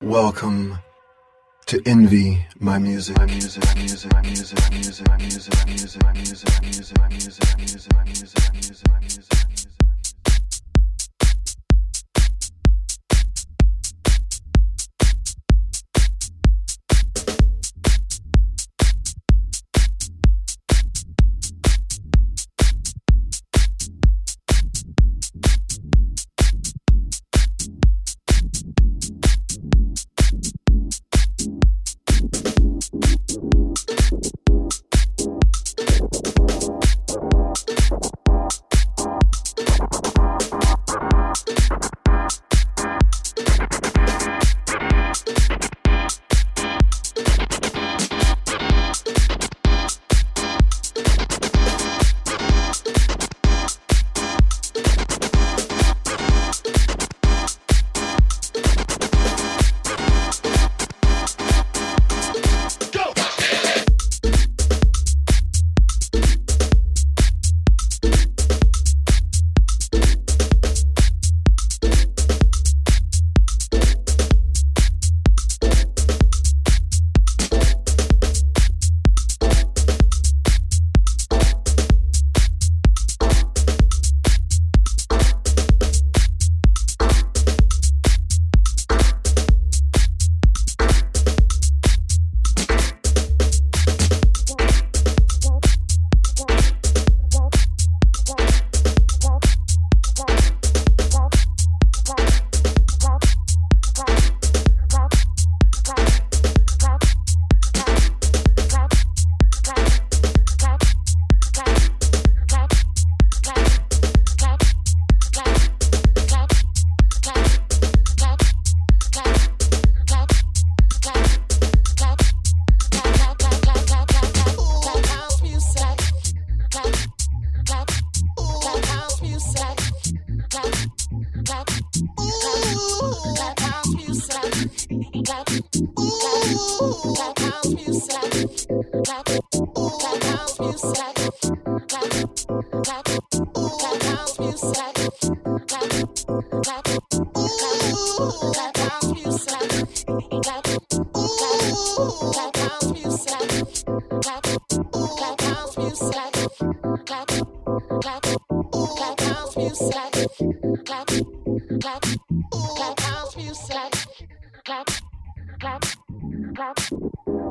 Welcome to envy my music. My music, my music, my music, my music, my music, my music, my music, my music, my music, my music, my music, my music,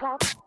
Stop.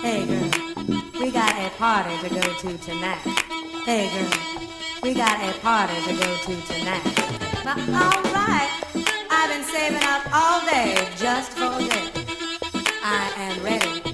Hey girl, we got a party to go to tonight. Hey girl, we got a party to go to tonight. Now, all right, I've been saving up all day just for this. I am ready.